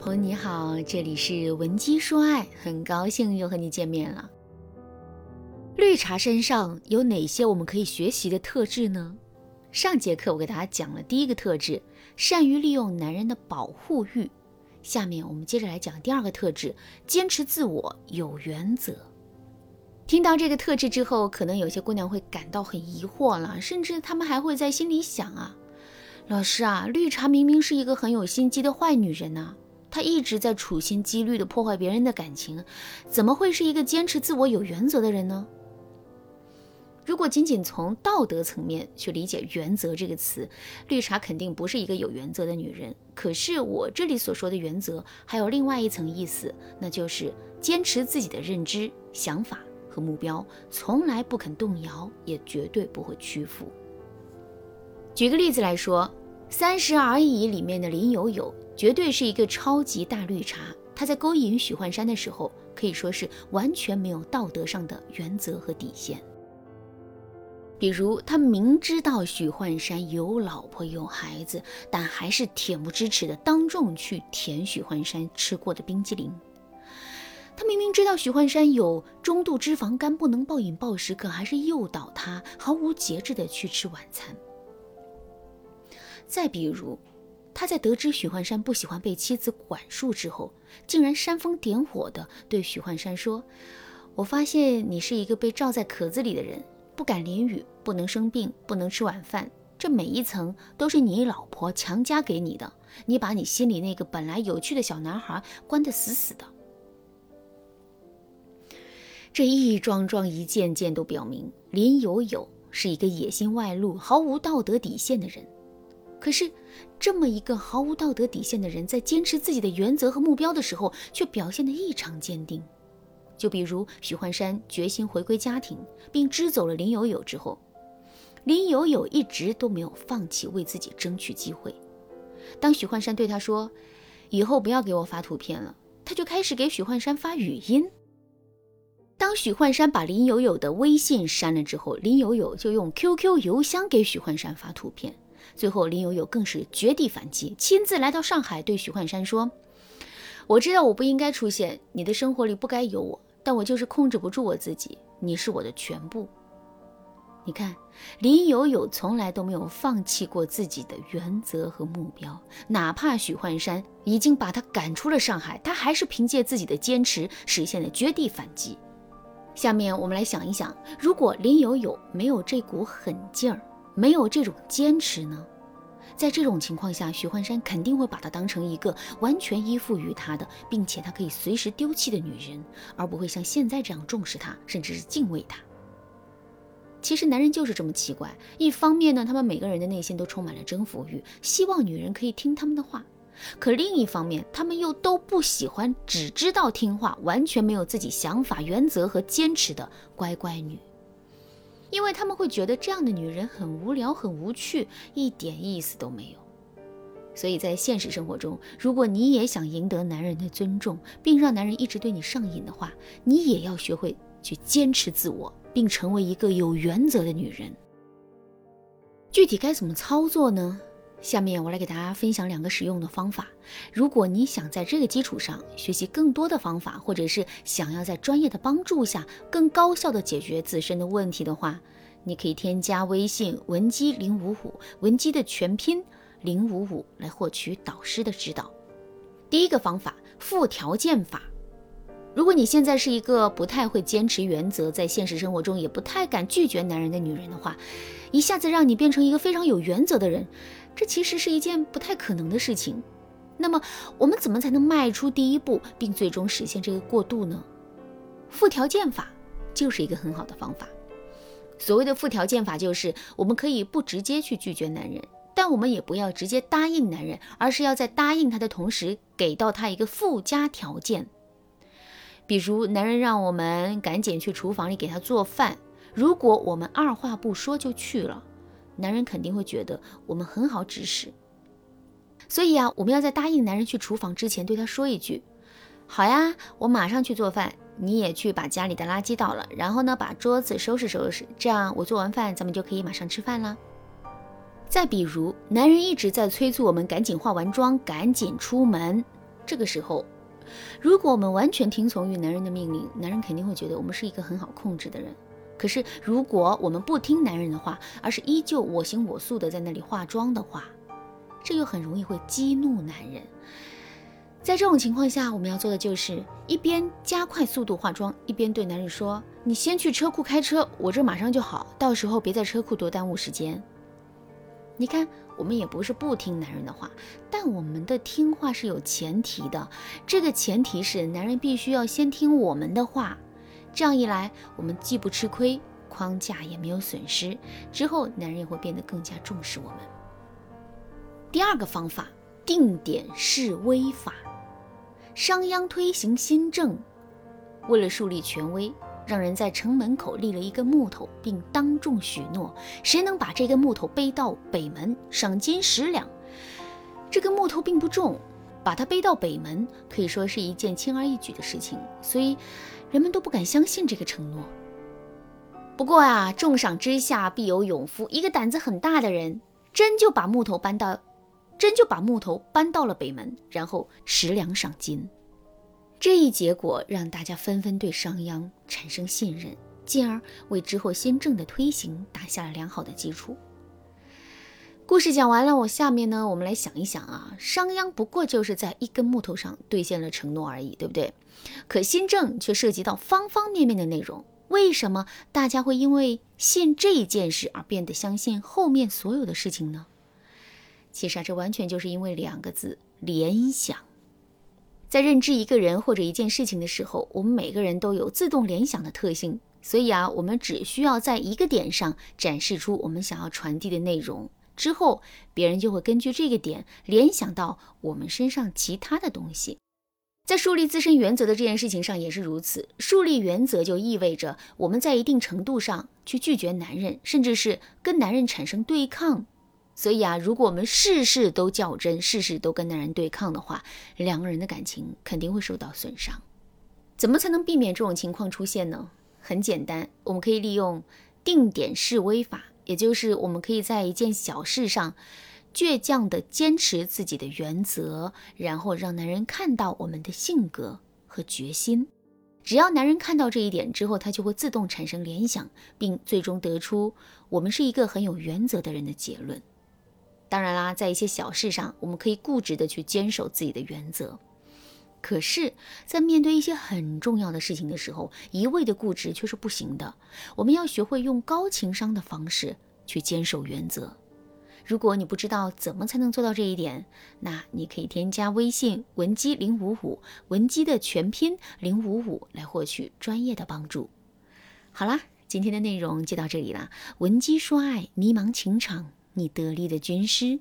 朋友你好，这里是文姬说爱，很高兴又和你见面了。绿茶身上有哪些我们可以学习的特质呢？上节课我给大家讲了第一个特质，善于利用男人的保护欲。下面我们接着来讲第二个特质，坚持自我，有原则。听到这个特质之后，可能有些姑娘会感到很疑惑了，甚至她们还会在心里想啊，老师啊，绿茶明明是一个很有心机的坏女人呐。他一直在处心积虑地破坏别人的感情，怎么会是一个坚持自我、有原则的人呢？如果仅仅从道德层面去理解“原则”这个词，绿茶肯定不是一个有原则的女人。可是我这里所说的原则，还有另外一层意思，那就是坚持自己的认知、想法和目标，从来不肯动摇，也绝对不会屈服。举个例子来说，《三十而已》里面的林有有。绝对是一个超级大绿茶。他在勾引许幻山的时候，可以说是完全没有道德上的原则和底线。比如，他明知道许幻山有老婆有孩子，但还是恬不知耻的当众去舔许幻山吃过的冰激凌。他明明知道许幻山有中度脂肪肝，不能暴饮暴食，可还是诱导他毫无节制的去吃晚餐。再比如，他在得知许幻山不喜欢被妻子管束之后，竟然煽风点火的对许幻山说：“我发现你是一个被罩在壳子里的人，不敢淋雨，不能生病，不能吃晚饭，这每一层都是你老婆强加给你的。你把你心里那个本来有趣的小男孩关得死死的。”这一桩桩一件件都表明，林有有是一个野心外露、毫无道德底线的人。可是，这么一个毫无道德底线的人，在坚持自己的原则和目标的时候，却表现得异常坚定。就比如许幻山决心回归家庭，并支走了林有有之后，林有有一直都没有放弃为自己争取机会。当许幻山对他说：“以后不要给我发图片了”，他就开始给许幻山发语音。当许幻山把林有有的微信删了之后，林有有就用 QQ 邮箱给许幻山发图片。最后，林有有更是绝地反击，亲自来到上海，对许幻山说：“我知道我不应该出现，你的生活里不该有我，但我就是控制不住我自己。你是我的全部。”你看，林有有从来都没有放弃过自己的原则和目标，哪怕许幻山已经把他赶出了上海，他还是凭借自己的坚持实现了绝地反击。下面我们来想一想，如果林有有没有这股狠劲儿，没有这种坚持呢？在这种情况下，许幻山肯定会把她当成一个完全依附于他的，并且他可以随时丢弃的女人，而不会像现在这样重视她，甚至是敬畏她。其实男人就是这么奇怪，一方面呢，他们每个人的内心都充满了征服欲，希望女人可以听他们的话；可另一方面，他们又都不喜欢只知道听话、完全没有自己想法、原则和坚持的乖乖女。因为他们会觉得这样的女人很无聊、很无趣，一点意思都没有。所以在现实生活中，如果你也想赢得男人的尊重，并让男人一直对你上瘾的话，你也要学会去坚持自我，并成为一个有原则的女人。具体该怎么操作呢？下面我来给大家分享两个实用的方法。如果你想在这个基础上学习更多的方法，或者是想要在专业的帮助下更高效的解决自身的问题的话，你可以添加微信文姬零五五，文姬的全拼零五五来获取导师的指导。第一个方法，附条件法。如果你现在是一个不太会坚持原则，在现实生活中也不太敢拒绝男人的女人的话，一下子让你变成一个非常有原则的人。这其实是一件不太可能的事情。那么，我们怎么才能迈出第一步，并最终实现这个过渡呢？附条件法就是一个很好的方法。所谓的附条件法，就是我们可以不直接去拒绝男人，但我们也不要直接答应男人，而是要在答应他的同时，给到他一个附加条件。比如，男人让我们赶紧去厨房里给他做饭，如果我们二话不说就去了。男人肯定会觉得我们很好指使，所以啊，我们要在答应男人去厨房之前，对他说一句：“好呀，我马上去做饭，你也去把家里的垃圾倒了，然后呢，把桌子收拾收拾，这样我做完饭，咱们就可以马上吃饭了。”再比如，男人一直在催促我们赶紧化完妆，赶紧出门。这个时候，如果我们完全听从于男人的命令，男人肯定会觉得我们是一个很好控制的人。可是，如果我们不听男人的话，而是依旧我行我素的在那里化妆的话，这又很容易会激怒男人。在这种情况下，我们要做的就是一边加快速度化妆，一边对男人说：“你先去车库开车，我这马上就好，到时候别在车库多耽误时间。”你看，我们也不是不听男人的话，但我们的听话是有前提的，这个前提是男人必须要先听我们的话。这样一来，我们既不吃亏，框架也没有损失，之后男人也会变得更加重视我们。第二个方法，定点示威法。商鞅推行新政，为了树立权威，让人在城门口立了一根木头，并当众许诺，谁能把这根木头背到北门，赏金十两。这根木头并不重，把他背到北门可以说是一件轻而易举的事情，所以。人们都不敢相信这个承诺。不过啊，重赏之下必有勇夫。一个胆子很大的人，真就把木头搬到，真就把木头搬到了北门，然后十两赏金。这一结果让大家纷纷对商鞅产生信任，进而为之后新政的推行打下了良好的基础。故事讲完了，我下面呢，我们来想一想啊，商鞅不过就是在一根木头上兑现了承诺而已，对不对？可新政却涉及到方方面面的内容，为什么大家会因为信这一件事而变得相信后面所有的事情呢？其实啊，这完全就是因为两个字：联想。在认知一个人或者一件事情的时候，我们每个人都有自动联想的特性，所以啊，我们只需要在一个点上展示出我们想要传递的内容。之后，别人就会根据这个点联想到我们身上其他的东西。在树立自身原则的这件事情上也是如此。树立原则就意味着我们在一定程度上去拒绝男人，甚至是跟男人产生对抗。所以啊，如果我们事事都较真，事事都跟男人对抗的话，两个人的感情肯定会受到损伤。怎么才能避免这种情况出现呢？很简单，我们可以利用定点示威法。也就是我们可以在一件小事上，倔强地坚持自己的原则，然后让男人看到我们的性格和决心。只要男人看到这一点之后，他就会自动产生联想，并最终得出我们是一个很有原则的人的结论。当然啦，在一些小事上，我们可以固执地去坚守自己的原则。可是，在面对一些很重要的事情的时候，一味的固执却是不行的。我们要学会用高情商的方式去坚守原则。如果你不知道怎么才能做到这一点，那你可以添加微信文姬零五五，文姬的全拼零五五，来获取专业的帮助。好啦，今天的内容就到这里啦。文姬说爱，迷茫情场，你得力的军师。